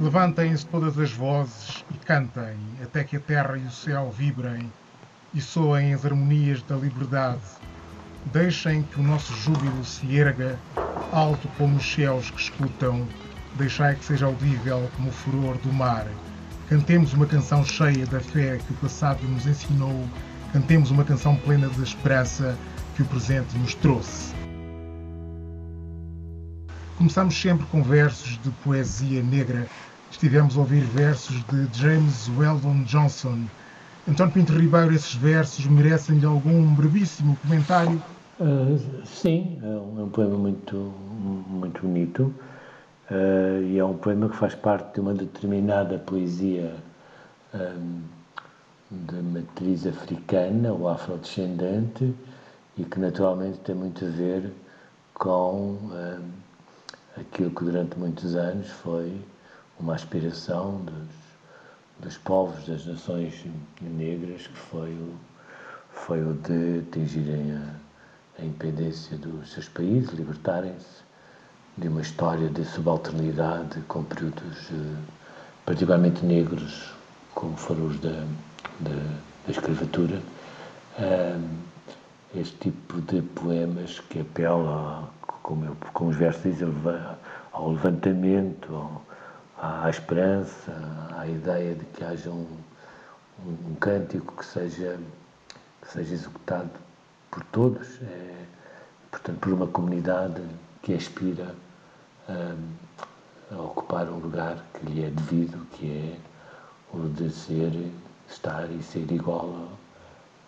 Levantem-se todas as vozes e cantem, até que a terra e o céu vibrem e soem as harmonias da liberdade. Deixem que o nosso júbilo se erga, alto como os céus que escutam. Deixai que seja audível como o furor do mar. Cantemos uma canção cheia da fé que o passado nos ensinou. Cantemos uma canção plena de esperança que o presente nos trouxe. Começamos sempre com versos de poesia negra. Estivemos a ouvir versos de James Weldon Johnson. António Pinto Ribeiro, esses versos merecem-lhe algum brevíssimo comentário? Uh, sim, é um, é um, poema muito, muito bonito uh, e é um poema que faz parte de uma determinada poesia um, de matriz africana ou afrodescendente e que naturalmente tem muito a ver com aquilo que durante muitos anos foi uma aspiração dos, dos povos, das nações negras, que foi o, foi o de atingirem a, a independência dos seus países, libertarem-se de uma história de subalternidade com períodos eh, particularmente negros, como foram os da, da, da escravatura. este tipo de poemas que apela como, eu, como os versos dizem, ao levantamento, ao, à esperança, à ideia de que haja um, um, um cântico que seja, que seja executado por todos, é, portanto, por uma comunidade que aspira a, a ocupar um lugar que lhe é devido, que é o de ser, estar e ser igual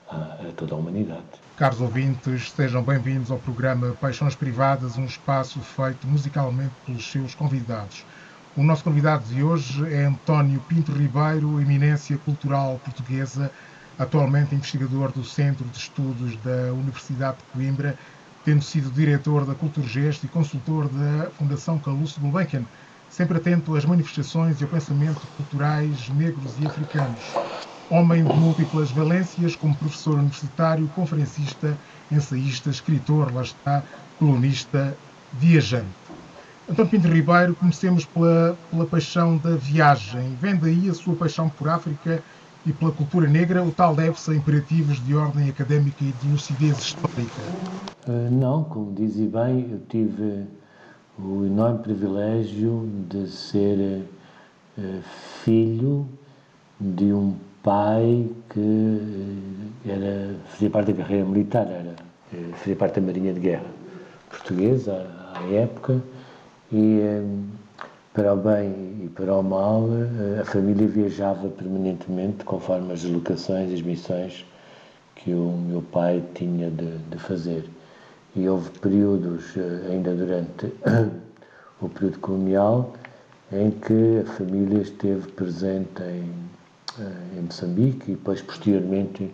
a, a toda a humanidade. Caros ouvintes, sejam bem-vindos ao programa Paixões Privadas, um espaço feito musicalmente pelos seus convidados. O nosso convidado de hoje é António Pinto Ribeiro, eminência cultural portuguesa, atualmente investigador do Centro de Estudos da Universidade de Coimbra, tendo sido diretor da Culturgest e consultor da Fundação Calouste Gulbenkian, sempre atento às manifestações e ao pensamento culturais negros e africanos homem de múltiplas valências, como professor universitário, conferencista, ensaísta, escritor, lá está, colunista, viajante. António Pinto Ribeiro, comecemos pela, pela paixão da viagem. Vem daí a sua paixão por África e pela cultura negra, o tal deve-se a imperativos de ordem académica e de lucidez histórica? Uh, não, como dizia bem, eu tive o enorme privilégio de ser uh, filho de um pai que eh, era, fazia parte da carreira militar, era, eh, fazia parte da Marinha de Guerra portuguesa à, época e eh, para o bem e para o mal a família viajava permanentemente conforme as deslocações as missões que o meu pai tinha de, de fazer. E houve períodos, ainda durante o período colonial, em que a família esteve presente em eh, em Moçambique e depois posteriormente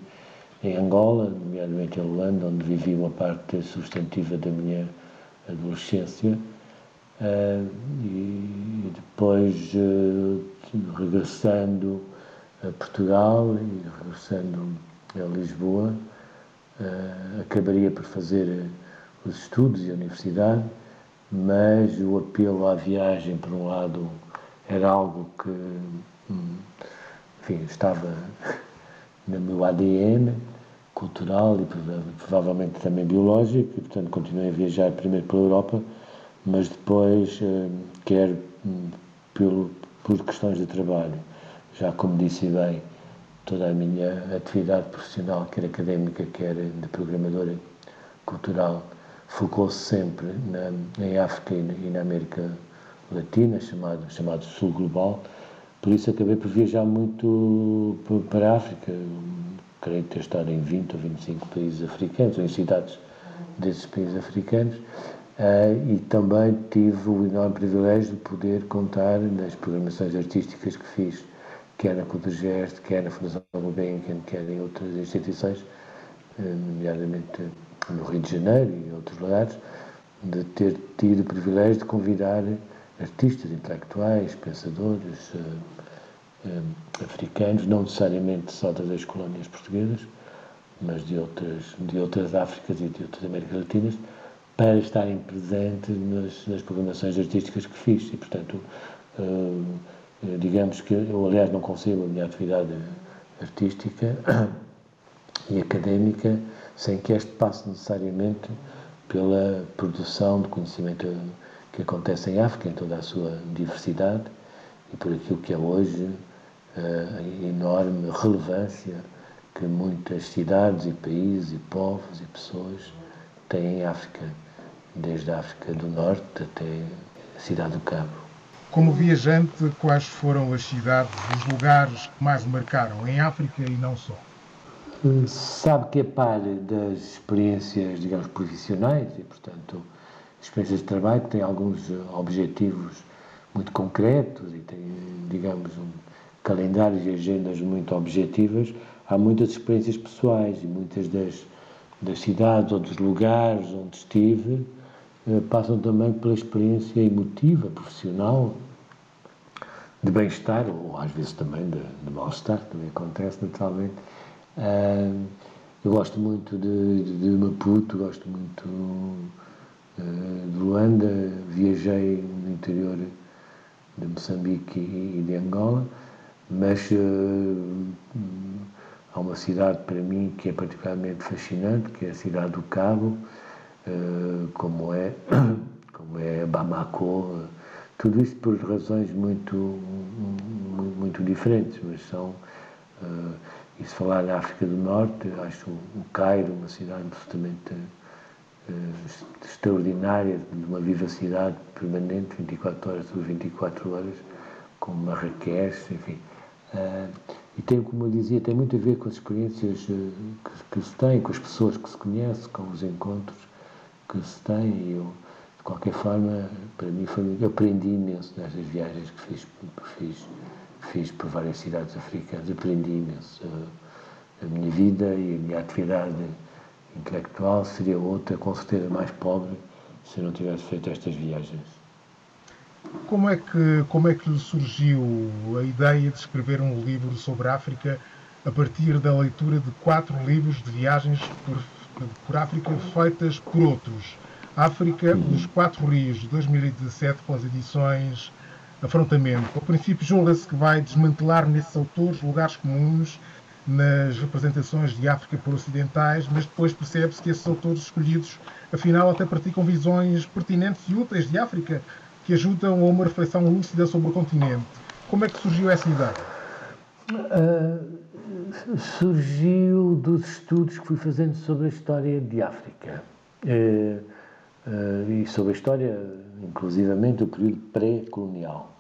em Angola, nomeadamente em Luanda, onde vivi uma parte substantiva da minha adolescência. Uh, e depois uh, regressando a Portugal e regressando a Lisboa, uh, acabaria por fazer os estudos e a universidade, mas o apelo à viagem, por um lado, era algo que hum, enfim, estava no meu ADN cultural e provavelmente também biológico, e portanto continuei a viajar primeiro pela Europa, mas depois, eh, quer hum, pelo, por questões de trabalho, já como disse bem, toda a minha atividade profissional, quer académica, quer de programadora cultural, focou-se sempre na, em África e na América Latina, chamado, chamado Sul Global, por isso acabei por viajar muito para a África. Creio ter estado em 20 ou 25 países africanos, ou em cidades desses países africanos. Uh, e também tive o enorme privilégio de poder contar nas programações artísticas que fiz, quer na Culturgest, quer na Fundação Gulbenkian, quer em outras instituições, uh, nomeadamente no Rio de Janeiro e em outros lugares, de ter tido o privilégio de convidar artistas, intelectuais, pensadores uh, africanos, não necessariamente só das ex-colónias portuguesas, mas de outras, de outras Áfricas e de outras Américas Latinas, para estarem presentes nas, nas programações artísticas que fiz. E, portanto, uh, digamos que eu, aliás, não concebo a minha atividade artística e académica sem que este passe necessariamente pela produção de conhecimento que acontece em África, em toda a sua diversidade, e por aquilo que é hoje a enorme relevância que muitas cidades e países e povos e pessoas têm em África, desde a África do Norte até a cidade do Cabo. Como viajante, quais foram as cidades, os lugares que mais marcaram em África e não só? Sabe que a par das experiências, digamos, profissionais e, portanto, experiências de trabalho que têm alguns objetivos muito concretos e têm, digamos, um calendários e agendas muito objetivas, há muitas experiências pessoais e muitas das, das cidades ou dos lugares onde estive passam também pela experiência emotiva, profissional, de bem-estar, ou às vezes também de, de mal-estar, também acontece naturalmente. Uh, eu gosto muito de, de, de, Maputo, gosto muito uh, de Luanda, viajei no interior de Moçambique e, de Angola, mas há uma cidade para mim que é particularmente fascinante, que é a cidade do Cabo, como é como é Bamako, uh, tudo isto por razões muito muito diferentes, mas são e se falar na África do Norte, acho o Cairo uma cidade absolutamente extraordinária, de uma vivacidade permanente, 24 horas sobre 24 horas, como Marrakech, enfim. E tem, como eu dizia, tem muito a ver com as experiências que, se tem, com as pessoas que se conhece, com os encontros que se tem. E eu, de qualquer forma, para mim foi eu aprendi imenso nestas viagens que fiz, fiz, fiz por várias cidades africanas, aprendi imenso. Uh, a minha vida e a minha atividade intelectual seria outra, com certeza mais pobre, se eu não tivesse feito estas viagens. Como é que como é que lhe surgiu a ideia de escrever um livro sobre a África a partir da leitura de quatro livros de viagens por, por África feitas por outros? África, os Quatro Rios, de 2017, com as edições Afrontamento. Ao princípio, julga-se que vai desmantelar nesses autores lugares comuns nas representações de África por ocidentais, mas depois percebe-se que esses autores escolhidos, afinal, até praticam visões pertinentes e úteis de África, que ajudam a uma reflexão lúcida sobre o continente. Como é que surgiu essa ideia? Uh, surgiu dos estudos que fui fazendo sobre a história de África. Uh, uh, e sobre a história, inclusivamente, do período pré-colonial.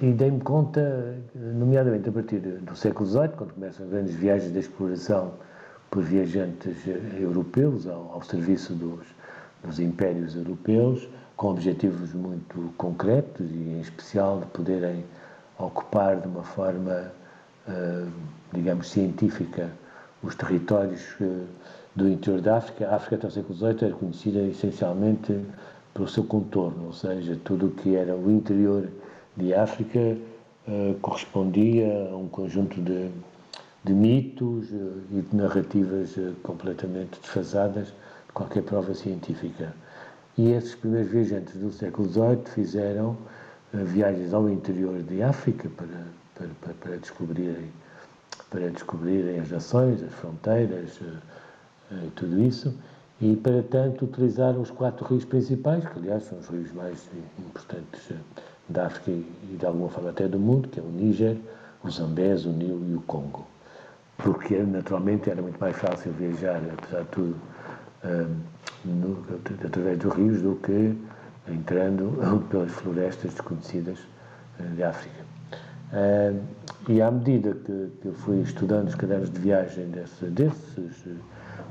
e dei-me conta, nomeadamente a partir do século XVIII, quando começam grandes viagens de exploração por viajantes europeus ao, ao serviço dos, dos impérios europeus, com objetivos muito concretos e, em especial, de poderem ocupar de uma forma, digamos, científica os territórios uh, do interior da África. A África até o século XVIII era conhecida essencialmente pelo seu contorno, ou seja, tudo o que era o interior de África uh, correspondia a um conjunto de, de mitos e de narrativas completamente desfasadas de qualquer prova científica. E esses primeiros viajantes do século XVIII fizeram viagens ao interior de África para, para, para, para, descobrirem, para descobrirem as nações, as fronteiras, uh, uh, tudo isso, e para tanto utilizaram os quatro rios principais, que aliás são os rios mais importantes da África e de alguma forma até do mundo, que é o Níger, o Zambés, o Nilo e o Congo. Porque naturalmente era muito mais fácil viajar, apesar de tudo, no, através dos rios do que entrando pelas florestas desconhecidas eh, de África. Uh, e à medida que, que, eu fui estudando os cadernos de viagem desse, desses,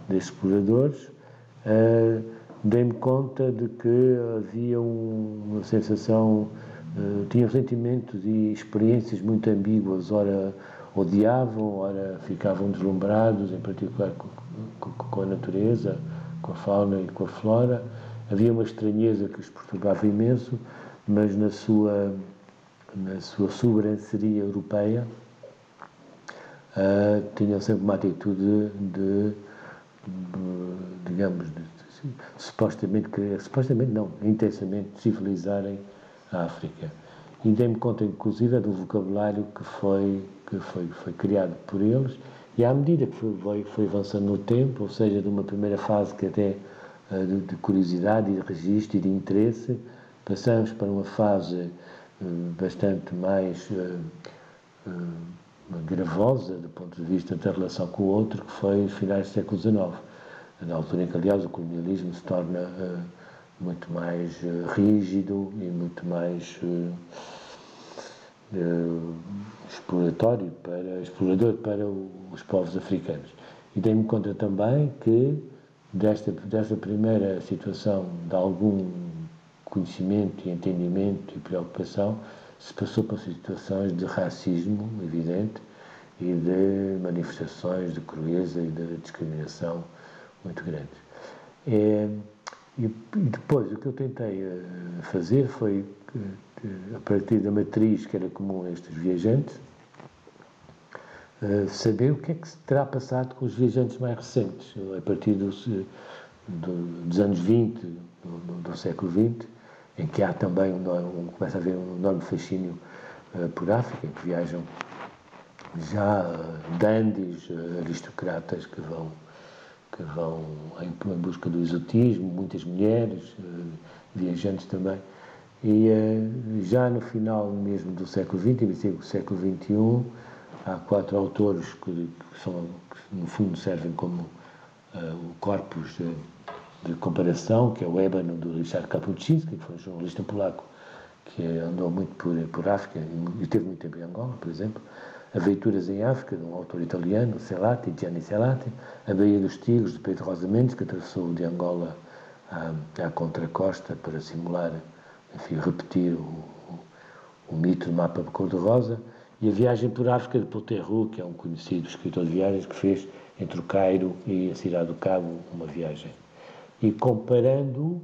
desses exploradores, uh, dei-me conta de que havia um, uma sensação, uh, tinham sentimentos e experiências muito ambíguas, ora odiavam, ora ficavam deslumbrados, em particular com, com a natureza, com a fauna e com a flora. Havia uma estranheza que os perturbava imenso, mas na sua, na sua sobranceria europeia uh, tinham sempre uma atitude de, de digamos, de, de, supostamente querer, supostamente não, intensamente civilizarem a África. e dei-me conta, inclusive, do vocabulário que foi, que foi, foi criado por eles, e à medida que foi, foi avançando no tempo, ou seja, de uma primeira fase que até uh, de, de, curiosidade e de registro e de interesse, passamos para uma fase bastante mais uh, gravosa do ponto de vista da relação com o outro, que foi finais do século XIX, na altura em que, aliás, o colonialismo se torna muito mais rígido e muito mais exploratório para, explorador para os povos africanos. E dei-me conta também que desta, desta primeira situação de algum conhecimento e entendimento e preocupação se passou para situações de racismo evidente e de manifestações de crueza e de discriminação muito grandes. É, e, depois o que eu tentei eh, fazer foi a partir da matriz que era comum a estes viajantes, uh, saber o que é que se terá passado com os viajantes mais recentes, a partir dos, do, dos anos 20, do, do, do, século XX, em que há também um, um, começa a haver um enorme fascínio uh, por África, em que viajam já uh, dandies, uh, aristocratas que vão que vão em, em busca do exotismo, muitas mulheres, viajantes também, e já no final mesmo do século XX, início do século XXI, há quatro autores que, que, são, que no fundo servem como uh, o corpus de, comparação, que é o Ébano do Richard Kapuscinski, que foi um jornalista polaco que andou muito por, por África e teve muito tempo em Angola, por exemplo. Aventuras em África, de um autor italiano, Celati, Gianni Celati. A Baía dos Tigres, de Pedro Rosa Mendes, que atravessou de Angola à, à contracosta para simular enfim, repetir o, o, o mito do mapa de cor-de-rosa, e a viagem por África de Poterru, que é um conhecido escritor de viagens que fez entre o Cairo e a cidade do Cabo uma viagem. E comparando,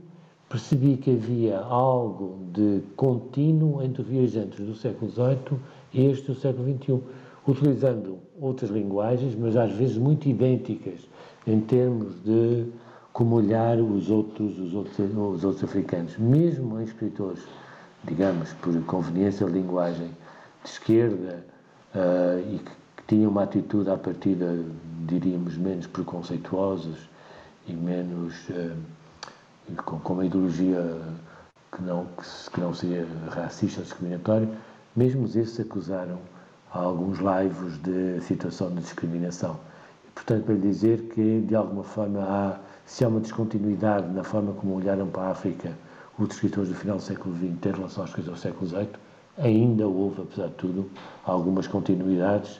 percebi que havia algo de contínuo entre viajantes do século XVIII e este do século XXI, utilizando outras linguagens, mas às vezes muito idênticas em termos de como olhar os outros, os outros, os outros africanos, mesmo em escritores, digamos, por conveniência de linguagem de esquerda uh, e que, que, tinham uma atitude à partida, diríamos, menos preconceituosas e menos uh, com, com, uma ideologia que não, que, que não seria racista ou discriminatória, mesmo esses acusaram alguns laivos de situação de discriminação. E, portanto, para lhe dizer que, de alguma forma, há se há uma descontinuidade na forma como olharam para a África os escritores do final do século XX em relação aos escritores do século XVIII, ainda houve, apesar de tudo, algumas continuidades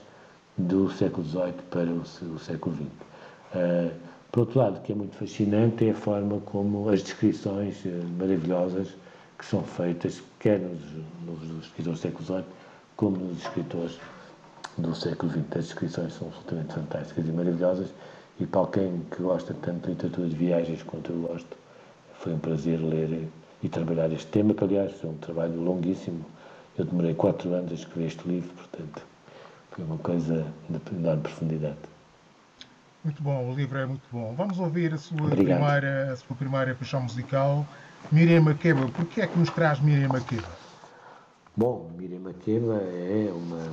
do século XVIII para o, o século XX. Uh, por outro lado, o que é muito fascinante é a forma como as descrições uh, maravilhosas que são feitas, quer nos, nos escritores do século XVIII, como nos escritores do século XX. As descrições são absolutamente fantásticas e maravilhosas e para alguém que gosta tanto de literatura de viagens quanto eu gosto, foi um prazer ler e trabalhar este tema, que aliás é um trabalho longuíssimo. Eu demorei quatro anos a escrever este livro, portanto, foi uma coisa de enorme profundidade. Muito bom, o livro é muito bom. Vamos ouvir a sua primeira, a sua primeira paixão musical, Miriam Makeba. Por que é que nos traz Miriam Makeba? Bom, Miriam Makeba é uma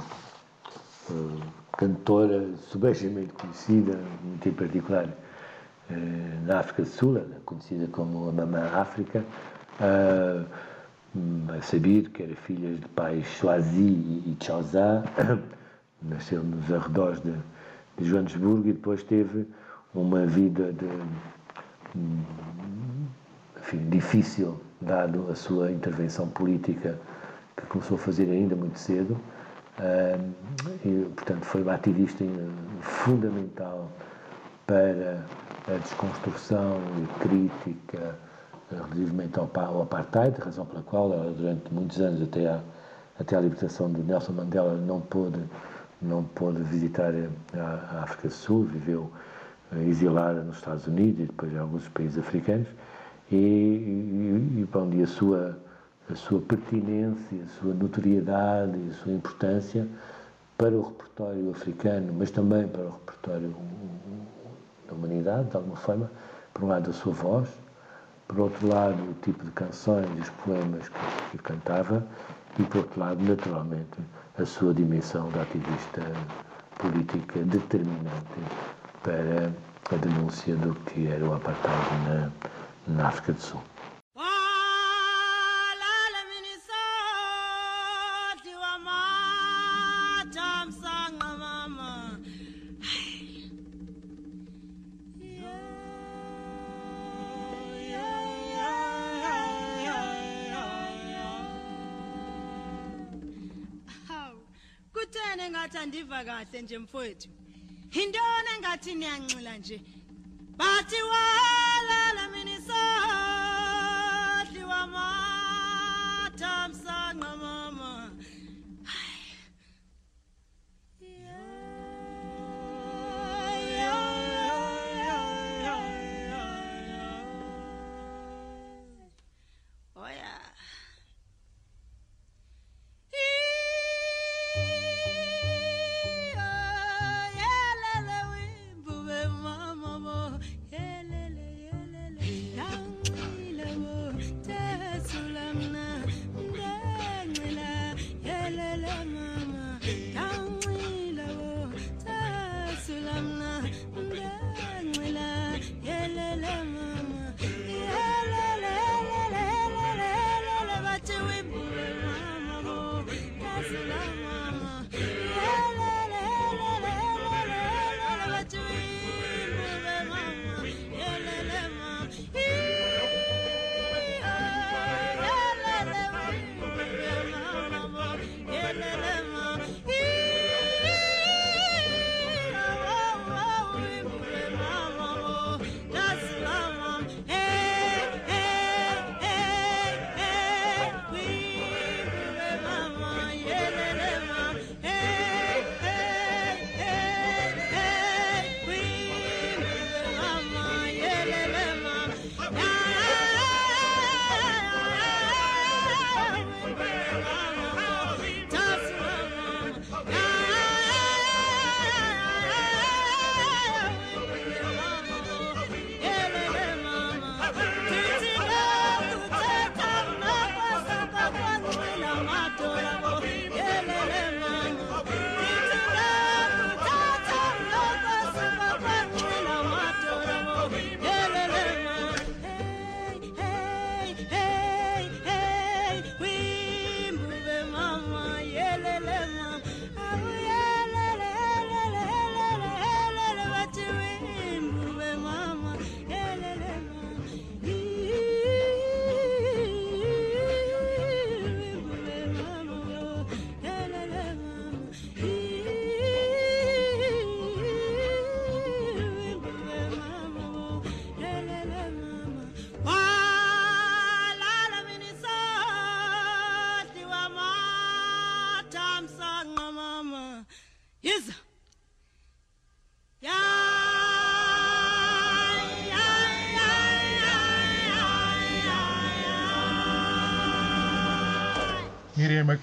uh, cantora subejamente conhecida, muito em particular uh, na África do Sul, conhecida como a Mamã África, uh, a saber que era filha de pais Swazi e Xhosa, nasceu nos arredores de, de Joanesburgo e depois teve uma vida de, enfim, difícil, dado a sua intervenção política que começou a fazer ainda muito cedo. E, portanto, foi uma ativista fundamental para a desconstrução e crítica relativamente ao, ao apartheid, razão pela qual durante muitos anos, até a, até a libertação de Nelson Mandela, não pôde, não pôde visitar a, a África do Sul, viveu eh, exilada nos Estados Unidos e depois em alguns países africanos, e, e, e bom, e a sua a sua pertinência, a sua notoriedade a sua importância para o repertório africano, mas também para o repertório da humanidade, de alguma forma, por um lado a sua voz, por outro lado o tipo de canções os poemas que, que cantava, e, por outro lado, naturalmente, a sua dimensão de ativista política determinante para a denúncia do que era o apartheid na, na África do Sul. Engathi andiva kahle nje mfowethu? Yintoni engathi niyanxila nje? Bathi walala mina isohli wamathamsanqa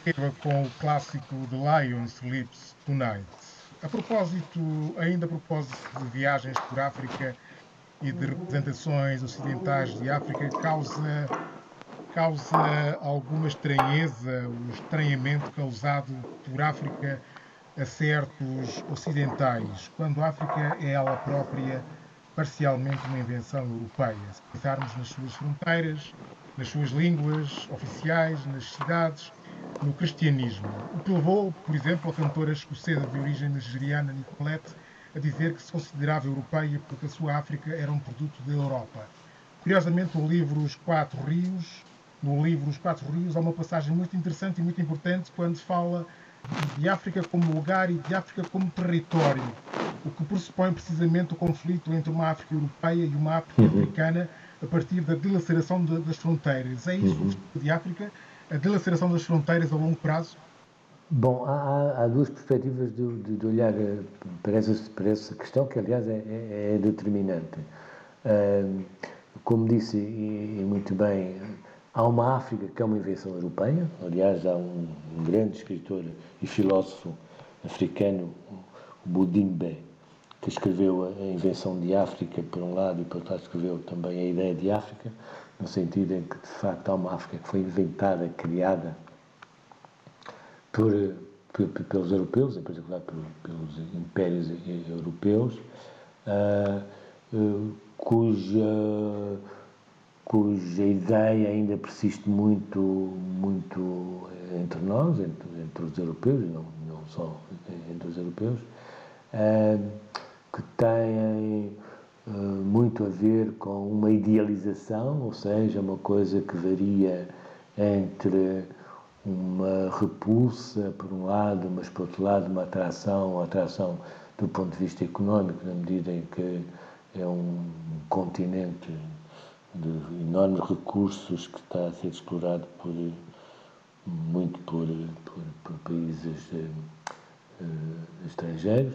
Makeba com o clássico The Lion Sleeps Tonight. A propósito, ainda a propósito de viagens por África e de representações ocidentais de África, causa, causa alguma estranheza, o estranhamento causado por África a certos ocidentais, quando a África é ela própria parcialmente uma invenção europeia. Se pensarmos nas suas fronteiras, nas suas línguas oficiais, nas cidades, no cristianismo. O que levou, por exemplo, a cantora escocesa de origem nigeriana Nicolette a dizer que se considerava europeia porque a sua África era um produto da Europa. Curiosamente, o livro Os Quatro Rios, no livro Os Quatro Rios, há uma passagem muito interessante e muito importante quando fala de África como lugar e de África como território, o que pressupõe precisamente o conflito entre uma África europeia e uma África uhum. africana a partir da dilaceração de, das fronteiras. É isso uhum. de África a dilaceração das fronteiras a longo prazo? Bom, há, há duas perspectivas de, de, de olhar eh, para essa, para essa, questão, que aliás é, é, é determinante. Como disse e, muito bem, há uma África que é uma invenção europeia. Aliás, há um, um grande escritor e filósofo africano, Budimbe, que escreveu a invenção de África por um lado e por outro lado escreveu também a ideia de África no sentido em que, de facto, há uma África que foi inventada, criada por, por, pelos europeus, em particular pelos impérios europeus, uh, cuja, cuja ideia ainda persiste muito, muito entre nós, entre, entre os europeus, e não, não só entre os europeus, uh, que têm muito a ver com uma idealização, ou seja, uma coisa que varia entre uma repulsa, por um lado, mas por outro lado, uma atração, uma atração do ponto de vista económico, na medida em que é um continente de enormes recursos que está a ser explorado por, muito por, por, por países uh, estrangeiros.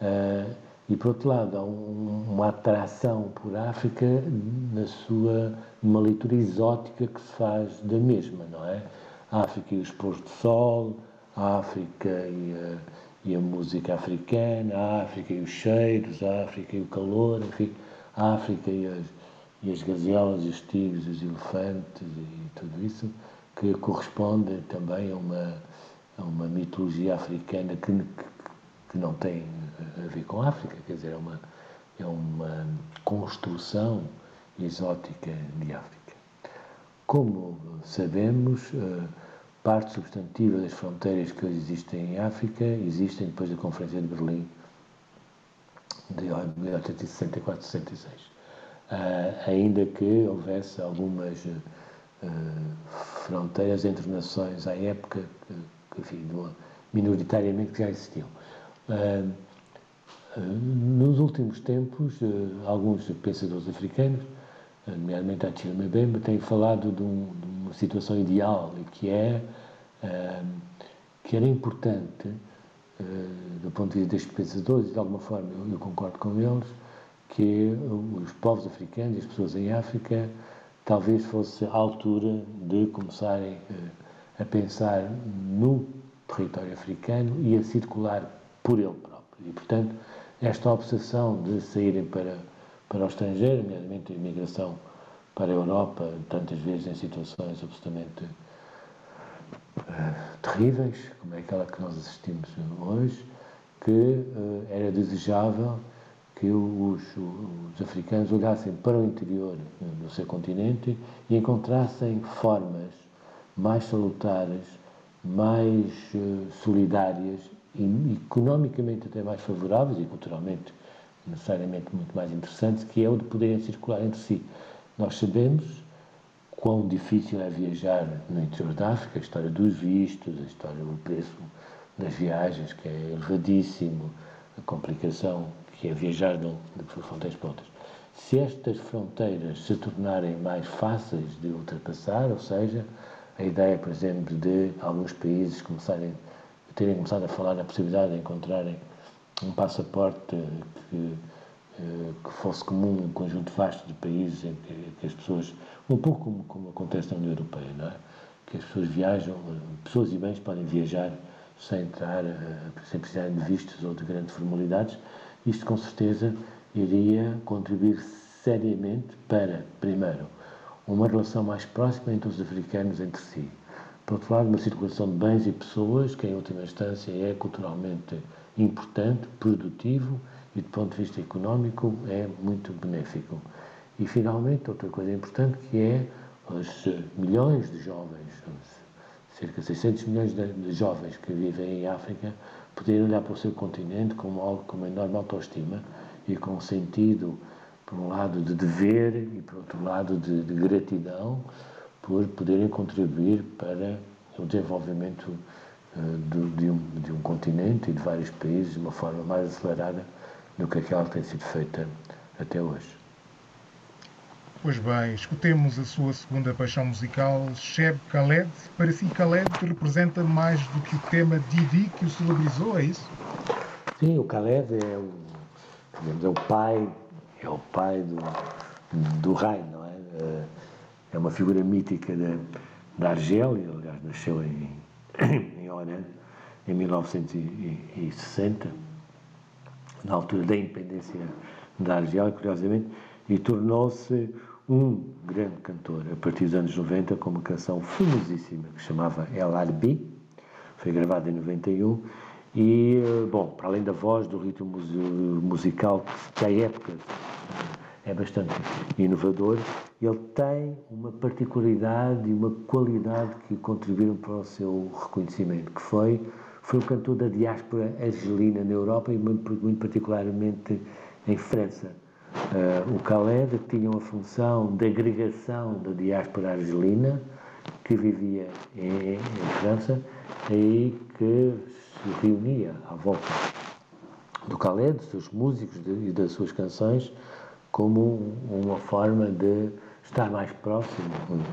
Uh, e, por outro lado, há um, uma atração por África na sua, numa leitura exótica que se faz da mesma, não é? a África e os pôs de sol, a África e a, e a, música africana, a África e os cheiros, a África e o calor, enfim, a África e as, e as gazelas, os tigres, os elefantes e tudo isso, que corresponde também a uma, a uma mitologia africana que, que, que não tem a ver com a África, quer dizer, é uma, é uma construção exótica de África. Como sabemos, eh, parte substantiva das fronteiras que hoje existem em África existem depois da Conferência de Berlim de 1864-66. Uh, ainda que houvesse algumas uh, fronteiras entre nações à época que enfim, minoritariamente já existiam. Uh, nos últimos tempos, alguns pensadores africanos nomeadamente a Chile Mbembe, tem falado de, um, de, uma situação ideal e que é uh, que era importante do ponto de vista destes pensadores, de alguma forma eu, eu, concordo com eles, que os povos africanos e as pessoas em África talvez fosse a altura de começarem a pensar no território africano e a circular por ele próprio. E, portanto, esta obsessão de saírem para para o estrangeiro, nomeadamente a imigração para a Europa, tantas vezes em situações absolutamente uh, terríveis, como é aquela que nós assistimos hoje, que uh, era desejável que os, os, africanos olhassem para o interior do seu continente e encontrassem formas mais salutares, mais solidárias economicamente até mais favoráveis e culturalmente necessariamente muito mais interessante, que é o de poderem circular entre si. Nós sabemos quão difícil é viajar no interior da África, a história dos vistos, a história do preço das viagens, que é elevadíssimo, a complicação que é viajar de, de fronteiras para outras. Se estas fronteiras se tornarem mais fáceis de ultrapassar, ou seja, a ideia, por exemplo, de alguns países começarem, terem começado a falar na possibilidade de encontrarem um passaporte que, eh, que fosse comum um conjunto vasto de países em que, as pessoas, um pouco como, como, acontece na União Europeia, não é? que as pessoas viajam, pessoas e bens podem viajar sem entrar, eh, sem precisar de vistos ou de grandes formalidades, isto com certeza iria contribuir seriamente para, primeiro, uma relação mais próxima entre os africanos entre si. Por outro lado, uma circulação de bens e pessoas que, em última instância, é culturalmente importante, produtivo e, do ponto de vista económico, é muito benéfico. E, finalmente, outra coisa importante que é os milhões de jovens, cerca de 600 milhões de, jovens que vivem em África, poderem olhar para o seu continente como algo com uma enorme autoestima e com um sentido, por um lado, de dever e, por outro lado, de, de gratidão por poderem contribuir para o desenvolvimento de, de, um, de um continente e de vários países de uma forma mais acelerada do que aquela que tem sido feita até hoje. Pois bem, escutemos a sua segunda paixão musical, Sheb Khaled. Para si, Khaled representa mais do que o tema Didi que o celebrizou, é isso? Sim, o Khaled é o, digamos, é o pai, é o pai do, do rei, não é? É uma figura mítica da, Argélia, aliás, nasceu em, em Oran, em 1960, na altura da independência da Argélia, curiosamente, e tornou-se um grande cantor. A partir dos anos 90 com uma canção famosíssima que chamava El Arbi, foi gravado em 91 e, bom, para além da voz, do ritmo musical, que à época é bastante inovador, ele tem uma particularidade e uma qualidade que contribuíram para o seu reconhecimento, que foi, foi um cantor da diáspora argelina na Europa e muito, muito particularmente em França. Uh, o Khaled tinha uma função de agregação da diáspora argelina que vivia em, em França e que se reunia à volta do Khaled, dos seus músicos e das suas canções como uma forma de estar mais próximo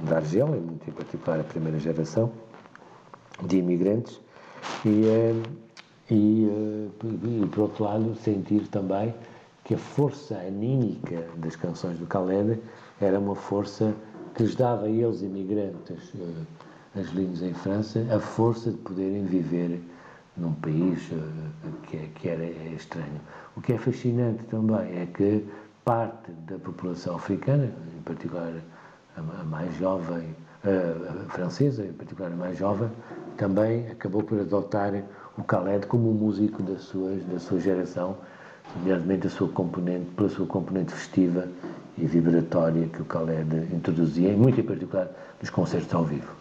da Argélia, muito em particular a primeira geração de imigrantes, e, eh, e, eh, e, por outro lado sentir também que a força anímica das canções do Khaled era uma força que lhes dava a eles, imigrantes uh, angelinos em França, a força de poderem viver num país que, que era estranho. O que é fascinante também é que parte da população africana, em particular a mais jovem, a francesa, em particular a mais jovem, também acabou por adotar o Khaled como um músico da sua, da sua geração, nomeadamente a sua componente, pela sua componente festiva e vibratória que o Khaled introduzia, muito em particular nos concertos ao vivo.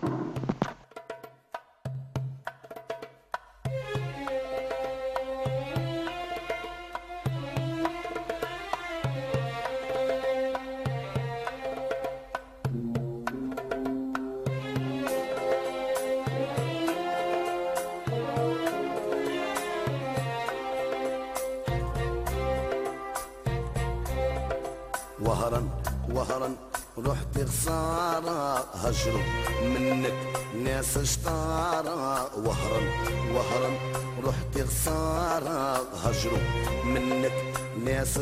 في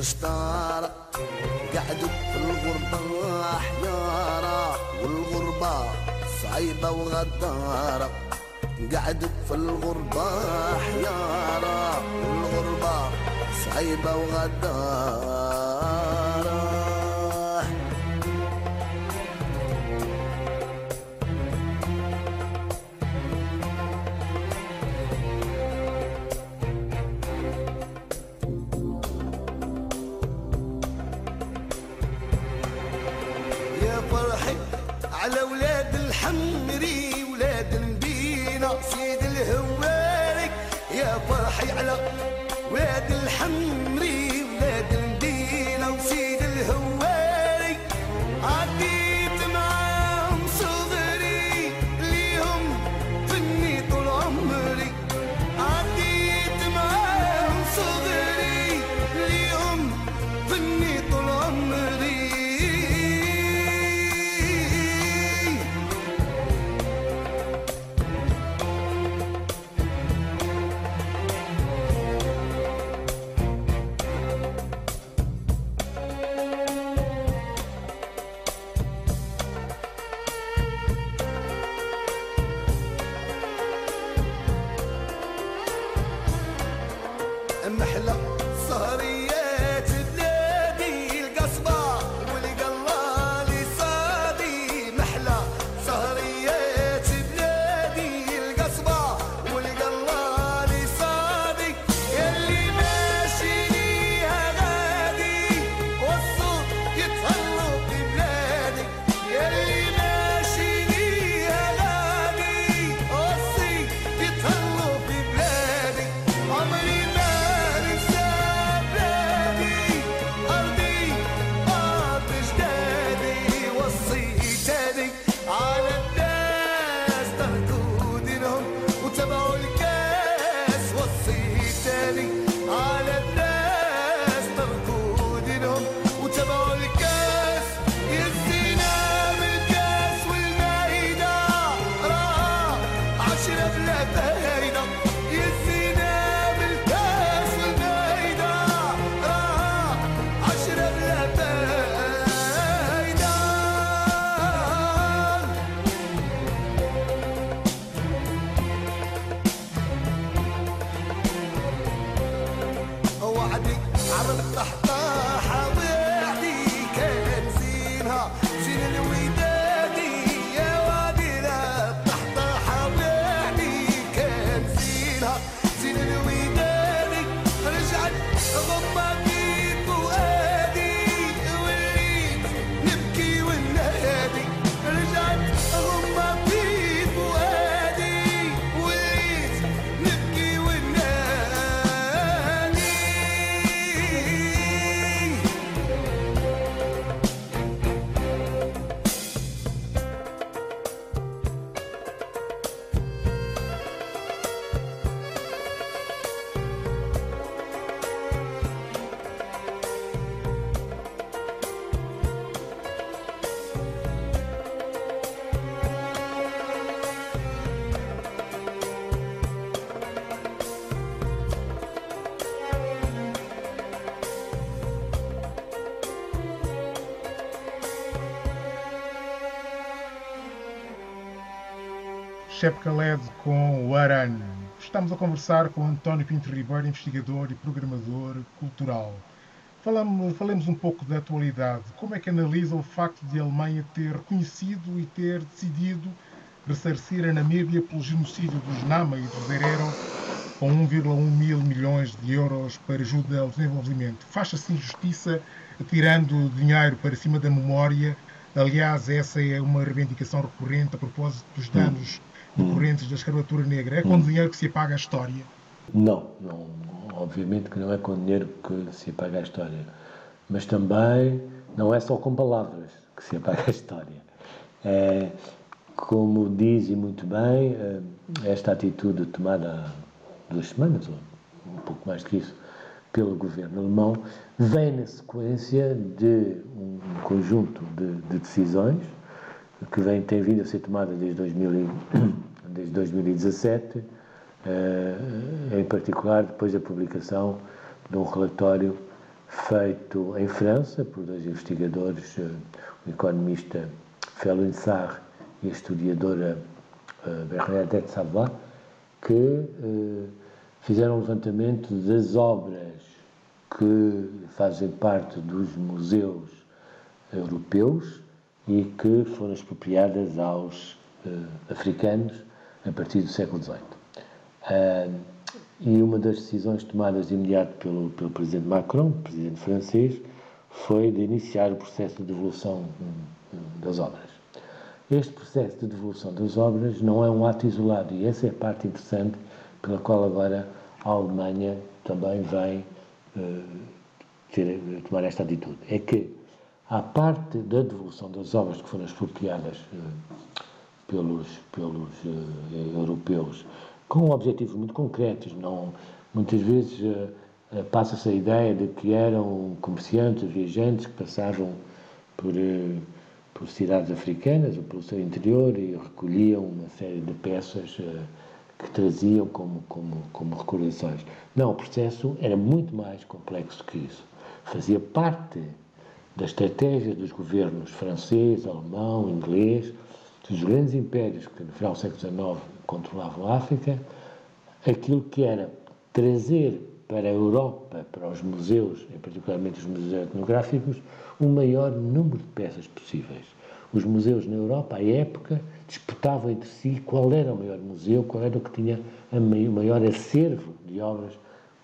قعدوا في الغربة حيارة والغربة صعيبة وغدارة. قعدوا في الغربة حيارة والغربة صعيبة وغدارة. Shep Khaled com o Aran. Estamos a conversar com António Pinto Ribeiro, investigador e programador cultural. Falamos, falemos um pouco da atualidade. Como é que analisa o facto de a Alemanha ter reconhecido e ter decidido ressarcir a Namíbia pelo genocídio dos Nama e dos Herero com 1,1 mil milhões de euros para ajuda ao desenvolvimento? Faz assim justiça tirando dinheiro para cima da memória? Aliás, essa é uma reivindicação recorrente a propósito dos danos decorrentes da escravatura negra. É com dinheiro que se apaga a história? Não, não, obviamente que não é com dinheiro que se apaga a história, mas também não é só com palavras que se apaga a história. É, como dizem muito bem, é, esta atitude tomada há duas semanas, ou um pouco mais que isso, pelo governo alemão, vem na sequência de um conjunto de, de decisões que vem, tem vindo a ser tomada desde, 2000, desde 2017 eh, em particular depois da publicação de um relatório feito em França por dois investigadores, eh, o economista Félix Sarr e a historiadora eh, Bernadette Savoy, que fizeram um levantamento das obras que fazem parte dos museus europeus e que foram expropriadas aos africanos a partir do século XVIII. Uh, e uma das decisões tomadas de imediato pelo, pelo presidente Macron, presidente francês, foi de iniciar o processo de devolução hum, das obras. Este processo de devolução das obras não é um ato isolado e essa é a parte interessante pela qual agora a Alemanha também vem uh, ter, tomar esta atitude. É que, à parte da devolução das obras que foram expropriadas uh, pelos, pelos uh, europeus com objetivos muito concretos. Não, muitas vezes uh, passa-se a ideia de que eram comerciantes, viajantes que passavam por, por cidades africanas ou pelo seu interior e recolhiam uma série de peças que traziam como, como, como recordações. Não, o processo era muito mais complexo que isso. Fazia parte da estratégia dos governos francês, alemão, inglês, dos grandes impérios que no final do século XIX controlavam a África, aquilo que era trazer para a Europa, para os museus, em particularmente os museus etnográficos, o maior número de peças possíveis. Os museus na Europa, à época, disputavam entre si qual era o maior museu, qual era o que tinha o maior acervo de obras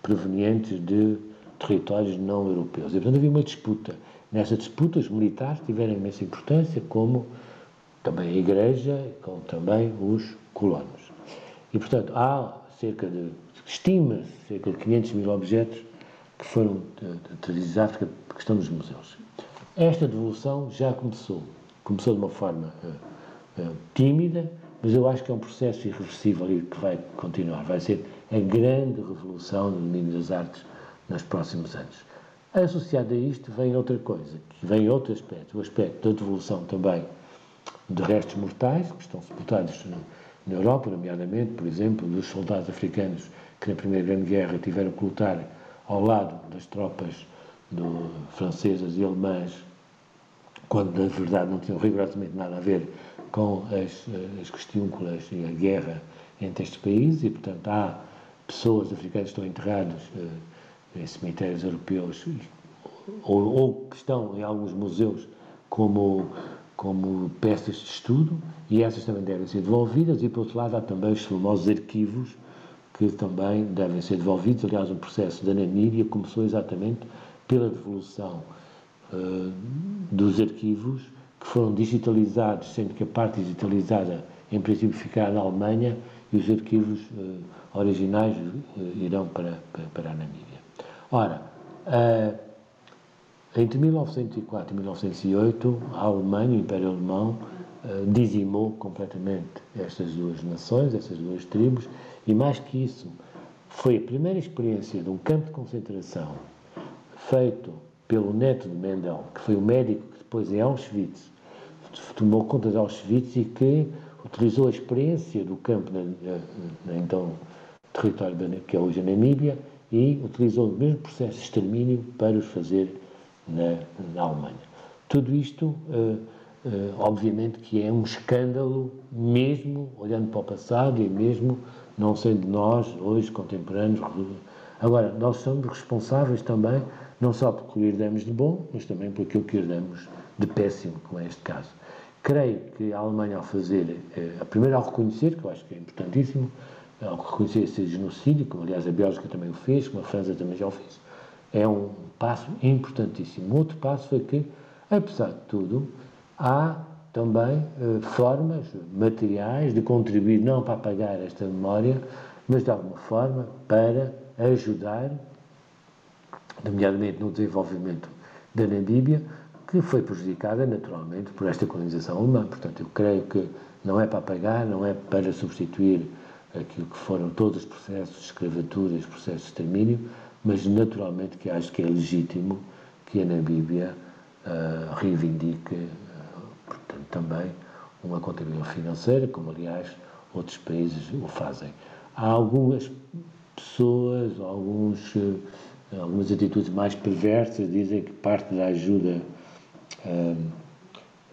provenientes de territórios não europeus. E, portanto, havia uma disputa. Nessa disputa, os militares tiveram imensa importância, como também a Igreja, como também os colonos. E, portanto, há cerca de, estima-se, cerca de 500 mil objetos que foram trazidos à África que estão nos museus. Esta devolução já começou. Começou de uma forma uh, uh, tímida, mas eu acho que é um processo irreversível e que vai continuar. Vai ser a grande revolução no domínio das artes nos próximos anos. Associado a isto vem outra coisa, que vem outro aspecto, o aspecto da devolução também de restos mortais que estão sepultados no, na Europa, nomeadamente, por exemplo, dos soldados africanos que na Primeira Grande Guerra tiveram que lutar ao lado das tropas do, francesas e alemãs, quando na verdade não tinham rigorosamente nada a ver com as, as questiúnculas e a guerra entre estes países, e portanto há pessoas africanas que estão enterradas em cemitérios europeus ou, ou que estão em alguns museus como como peças de estudo e essas também devem ser devolvidas e, por outro lado, há também os famosos arquivos que também devem ser devolvidos. Aliás, o processo da Namíbia começou exatamente pela devolução uh, dos arquivos que foram digitalizados, sendo que a parte digitalizada, em princípio, ficará na Alemanha e os arquivos uh, originais uh, irão para, para, para, a Namíbia. Ora, entre 1904 e 1908, a Alemanha, o Império Alemão, eh, dizimou completamente estas duas nações, estas duas tribos, e mais que isso, foi a primeira experiência de um campo de concentração feito pelo neto de Mendel, que foi o médico que depois em Auschwitz tomou conta de Auschwitz e que utilizou a experiência do campo na, na, na então território que é hoje a Namíbia e utilizou o mesmo processo de extermínio para os fazer na, na Alemanha. Tudo isto uh, Uh, obviamente que é um escândalo, mesmo olhando para o passado e mesmo não sendo nós, hoje, contemporâneos. Agora, nós somos responsáveis também, não só por que herdamos de bom, mas também por aquilo que herdamos de péssimo, como é este caso. Creio que a Alemanha, ao fazer, uh, a primeira ao reconhecer, que eu acho que é importantíssimo, ao reconhecer esse genocídio, como aliás a Bélgica também o fez, como a França também já o fez, é um passo importantíssimo. Outro passo foi que, apesar de tudo, há também eh, formas materiais de contribuir, não para apagar esta memória, mas de alguma forma para ajudar, nomeadamente no desenvolvimento da Namíbia, que foi prejudicada naturalmente por esta colonização alemã. Portanto, eu creio que não é para apagar, não é para substituir aquilo que foram todos os processos de escravatura e os processos de extermínio, mas naturalmente que acho que é legítimo que a Namíbia uh, reivindique portanto, também uma contribuição financeira, como aliás outros países o fazem. Há algumas pessoas, alguns, eh, algumas atitudes mais perversas dizem que parte da ajuda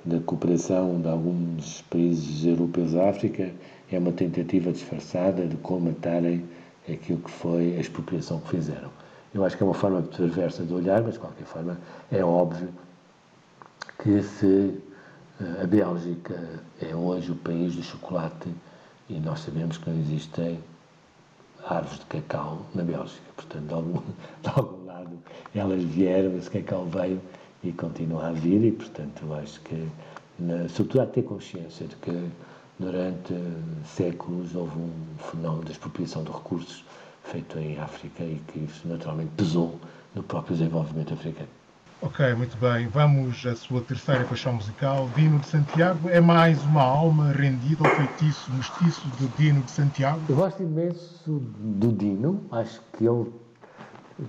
da cooperação de alguns países europeus à África é uma tentativa disfarçada de comatarem aquilo que foi a expropriação que fizeram. Eu acho que é uma forma perversa de olhar, mas de qualquer forma é óbvio que se a Bélgica é hoje o país do chocolate e nós sabemos que não existem árvores de cacau na Bélgica. Portanto, de algum, de algum lado elas vieram, esse cacau veio e continua a vir e, portanto, eu acho que, sobretudo, há de ter consciência de que durante séculos houve um fenómeno de expropriação de recursos feito em África e que isso naturalmente pesou no próprio desenvolvimento africano. Ok, muito bem. Vamos à sua terceira paixão musical. Dino de Santiago é mais uma alma rendida ao feitiço mestiço do Dino de Santiago? Eu gosto imenso do Dino. Acho que ele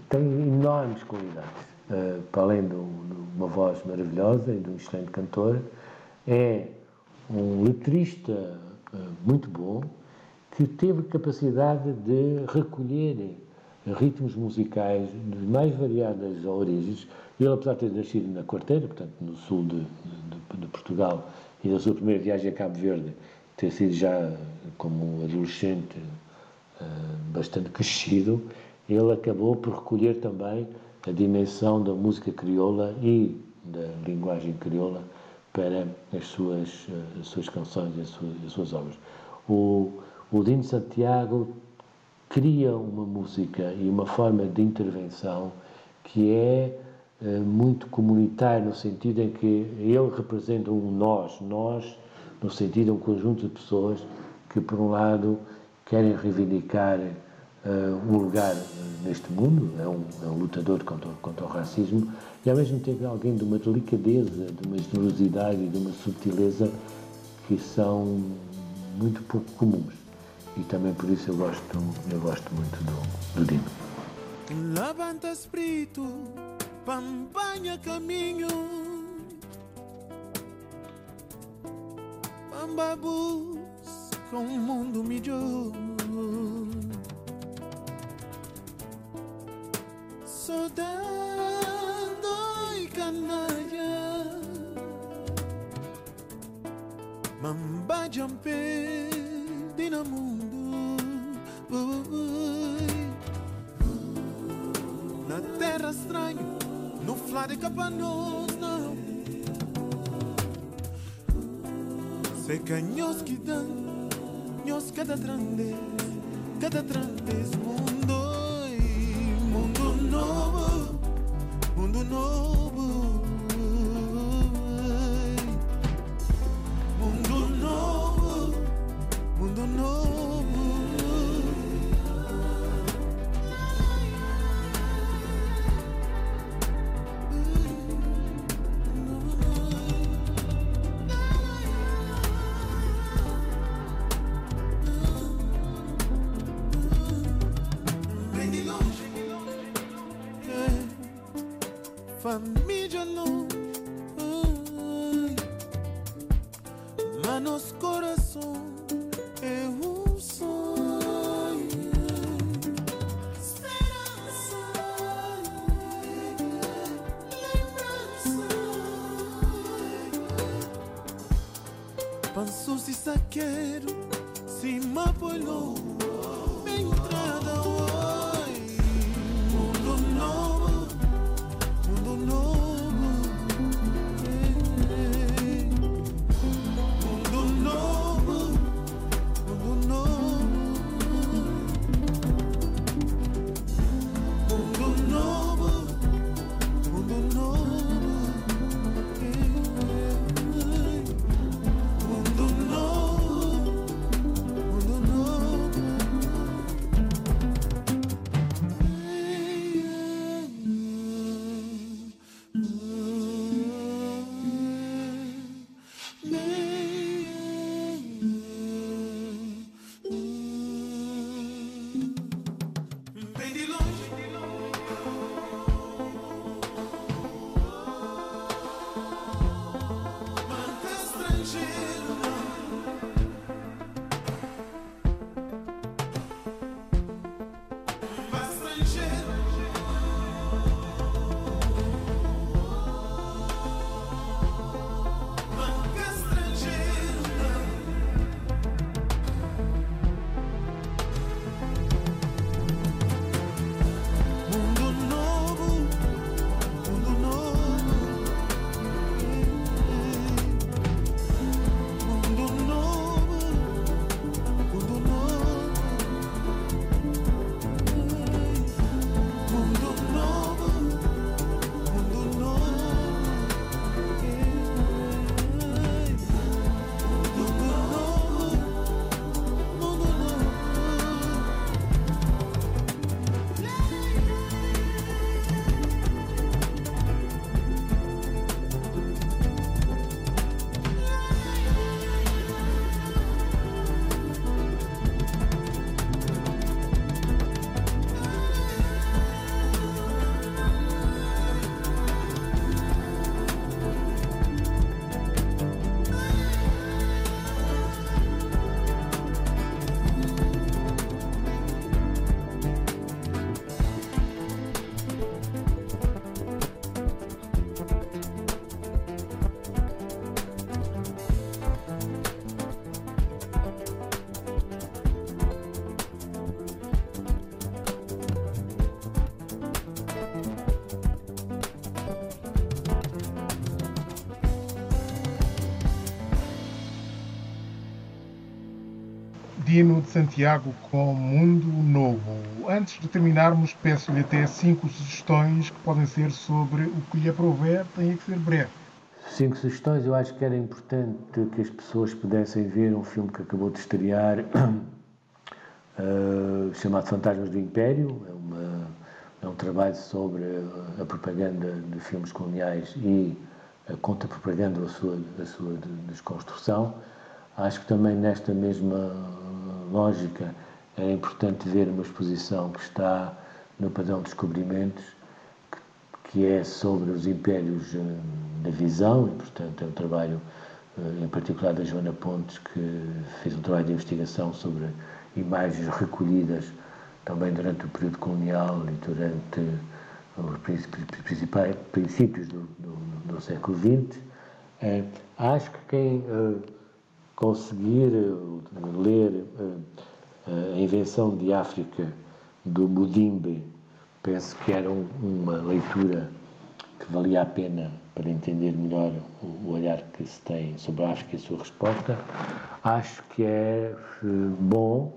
tem enormes qualidades. Uh, para além de, uma voz maravilhosa e de um excelente cantor, é um letrista uh, muito bom que teve capacidade de recolher ritmos musicais de mais variadas origens. Ele, apesar de ter nascido na Quarteira, portanto, no sul de, de, de, Portugal, e da sua primeira viagem a Cabo Verde, ter sido já como adolescente uh, bastante crescido, ele acabou por recolher também a dimensão da música crioula e da linguagem crioula para as suas, uh, as suas canções e as suas, as suas obras. O, o Dino Santiago cria uma música e uma forma de intervenção que é eh, muito comunitário, no sentido em que ele representa um nós, nós, no sentido de um conjunto de pessoas que, por um lado, querem reivindicar uh, um lugar neste mundo, é um, é um lutador contra, contra, o racismo, e ao mesmo tempo é alguém de uma delicadeza, de uma generosidade e de uma subtileza que são muito pouco comuns. E também por isso eu gosto, eu gosto muito do, do Dino. Levanta espírito Pampanha caminho Pamba busca um mundo melhor Soldado e canalha Mamba jampe Dina mundo Na terra estranha no flá de capanos não. Se canhos que dão Nhos cada trande Cada mundo Mundo família não Mas nosso Dino de Santiago com Mundo Novo. Antes de terminarmos, peço-lhe até cinco sugestões que podem ser sobre o que lhe aprouver, tem que ser breve. Cinco sugestões. Eu acho que era importante que as pessoas pudessem ver um filme que acabou de estrear, eh, chamado Fantasmas do Império. É, uma- é um trabalho sobre a, propaganda de filmes coloniais e a contra-propaganda da sua, da sua de- desconstrução. Acho que também nesta mesma lógica é importante ver uma exposição que está no Padrão de Descobrimentos, que, é sobre os impérios eh, da visão, e portanto é um trabalho eh, em particular da Joana Pontes, que fez um trabalho de investigação sobre imagens recolhidas também durante o período colonial e durante os princip- principais princípios do, do- do século XX. Eh, acho que quem eh, conseguir eh, ler eh, a invenção de África do Mudimbe, penso que era um- uma leitura que valia a pena para entender melhor o, olhar que se tem sobre a África e a sua resposta. Acho que é eh, bom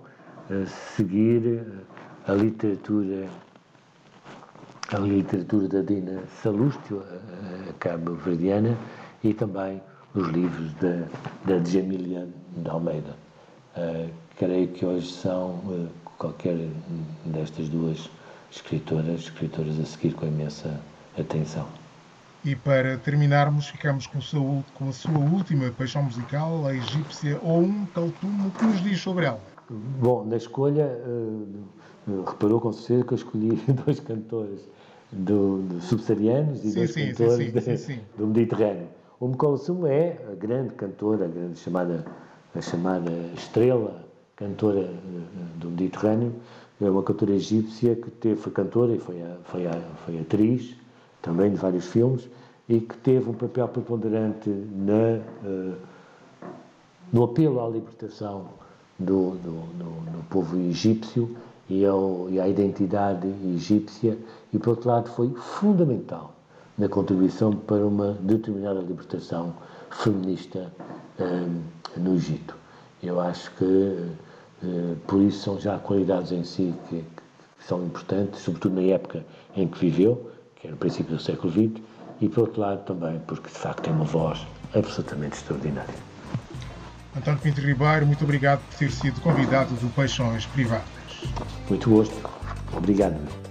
eh, seguir eh, a literatura a literatura da Dina Salustio, a cabo-verdiana, e também os livros da, da Djamilian de Almeida. Uh, creio que hoje são uh, qualquer destas duas escritoras, escritoras a seguir com imensa atenção. E para terminarmos, ficamos com, seu- com a sua última paixão musical, a egípcia Oum Kaltum. O que nos diz sobre ela? Bom, na escolha, uh, reparou com certeza que eu escolhi dois cantores do, do subsaarianos e Sim, dois sim, cantores sim. do Mediterrâneo. O Mkolsum é a grande cantora, a grande chamada, a chamada estrela cantora eh, do Mediterrâneo. É uma cantora egípcia que teve, foi cantora e foi, a- foi, a- foi atriz também de vários filmes e que teve um papel preponderante na, eh, no apelo à libertação do, do, do, do povo egípcio e, ao, e à identidade egípcia, e por outro lado foi fundamental na contribuição para uma determinada libertação feminista um, no Egito. Eu acho que uh, por isso são já qualidades em si que, que, são importantes, sobretudo na época em que viveu, que era o princípio do século XX, e por outro lado também porque de facto tem uma voz absolutamente extraordinária. António Pinto Ribeiro, muito obrigado por ter sido convidado do Paixões Privadas. Muito gosto. Obrigado.